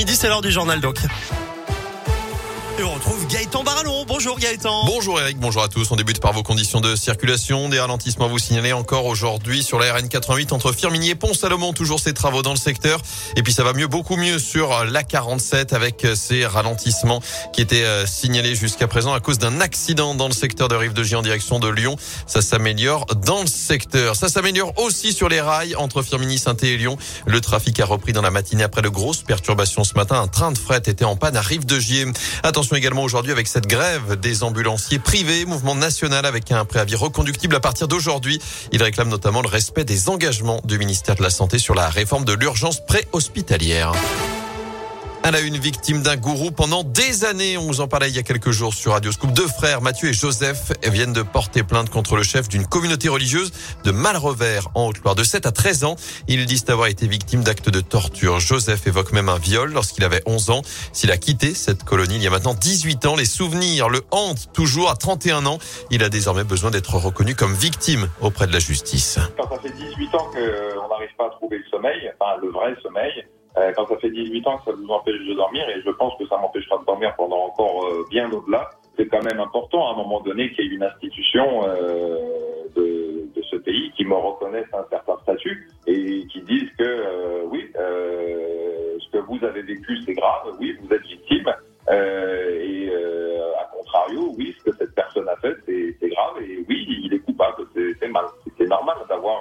midi, c'est l'heure du journal donc. Et on retrouve Gaëtan Barallon. Bonjour Gaëtan. Bonjour Eric, bonjour à tous. On débute par vos conditions de circulation. Des ralentissements vous signalez encore aujourd'hui sur la RN 88 entre Firminy et Pont-Salomon. Toujours ces travaux dans le secteur. Et puis ça va mieux, beaucoup mieux sur la 47 avec ces ralentissements qui étaient euh, signalés jusqu'à présent à cause d'un accident dans le secteur de Rive de Gier en direction de Lyon. Ça s'améliore dans le secteur. Ça s'améliore aussi sur les rails entre Firminy, saint et Lyon. Le trafic a repris dans la matinée après de grosses perturbations ce matin. Un train de fret était en panne à Rive de Gier. Attention également aujourd'hui avec cette grève des ambulanciers privés, mouvement national avec un préavis reconductible à partir d'aujourd'hui. Il réclame notamment le respect des engagements du ministère de la Santé sur la réforme de l'urgence préhospitalière. Elle a une victime d'un gourou pendant des années. On vous en parlait il y a quelques jours sur Radio Scoop. Deux frères, Mathieu et Joseph, viennent de porter plainte contre le chef d'une communauté religieuse de Malrevers en Haute-Loire. De 7 à 13 ans, ils disent avoir été victimes d'actes de torture. Joseph évoque même un viol lorsqu'il avait 11 ans. S'il a quitté cette colonie il y a maintenant 18 ans, les souvenirs le hantent toujours à 31 ans. Il a désormais besoin d'être reconnu comme victime auprès de la justice. Quand ça fait 18 ans qu'on n'arrive pas à trouver le sommeil, enfin le vrai sommeil, euh, quand ça fait 18 ans que ça vous empêche de dormir, et je pense que ça m'empêchera de dormir pendant encore euh, bien au-delà, c'est quand même important à un moment donné qu'il y ait une institution euh, de, de, ce pays qui me reconnaisse un certain statut et qui dise que oui, ce que vous avez vécu c'est grave, oui, vous êtes victime, et à contrario, oui, ce que cette personne a fait c'est grave, et oui, il est coupable, c'est mal, c'est normal d'avoir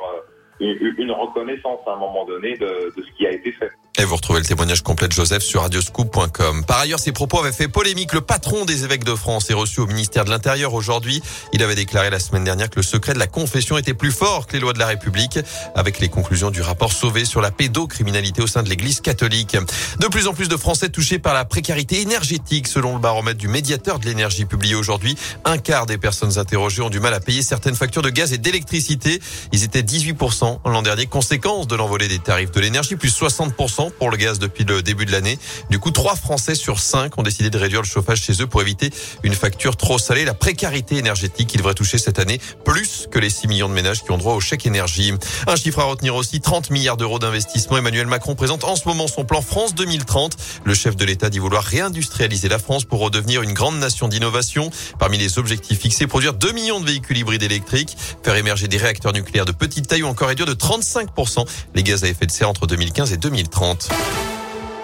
une reconnaissance à un moment donné de, de ce qui a été fait. Et vous retrouvez le témoignage complet de Joseph sur radioscoop.com. Par ailleurs, ces propos avaient fait polémique. Le patron des évêques de France est reçu au ministère de l'Intérieur aujourd'hui. Il avait déclaré la semaine dernière que le secret de la confession était plus fort que les lois de la République, avec les conclusions du rapport Sauvé sur la pédocriminalité au sein de l'Église catholique. De plus en plus de Français touchés par la précarité énergétique, selon le baromètre du médiateur de l'énergie publié aujourd'hui. Un quart des personnes interrogées ont du mal à payer certaines factures de gaz et d'électricité. Ils étaient 18% l'an dernier, conséquence de l'envolée des tarifs de l'énergie, plus 60% pour le gaz depuis le début de l'année. Du coup, trois Français sur cinq ont décidé de réduire le chauffage chez eux pour éviter une facture trop salée. La précarité énergétique qui devrait toucher cette année plus que les 6 millions de ménages qui ont droit au chèque énergie. Un chiffre à retenir aussi, 30 milliards d'euros d'investissement. Emmanuel Macron présente en ce moment son plan France 2030. Le chef de l'État dit vouloir réindustrialiser la France pour redevenir une grande nation d'innovation. Parmi les objectifs fixés, produire 2 millions de véhicules hybrides électriques, faire émerger des réacteurs nucléaires de petite taille ou encore réduire de 35% les gaz à effet de serre entre 2015 et 2030.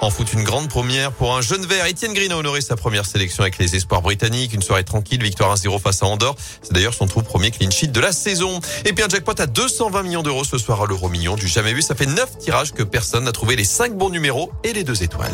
En foot, une grande première pour un jeune vert. Etienne Green a honoré sa première sélection avec les espoirs britanniques. Une soirée tranquille, victoire 1-0 face à Andorre. C'est d'ailleurs son tout premier clean sheet de la saison. Et puis un jackpot à 220 millions d'euros ce soir à l'euro million. Du jamais vu, ça fait 9 tirages que personne n'a trouvé les 5 bons numéros et les 2 étoiles.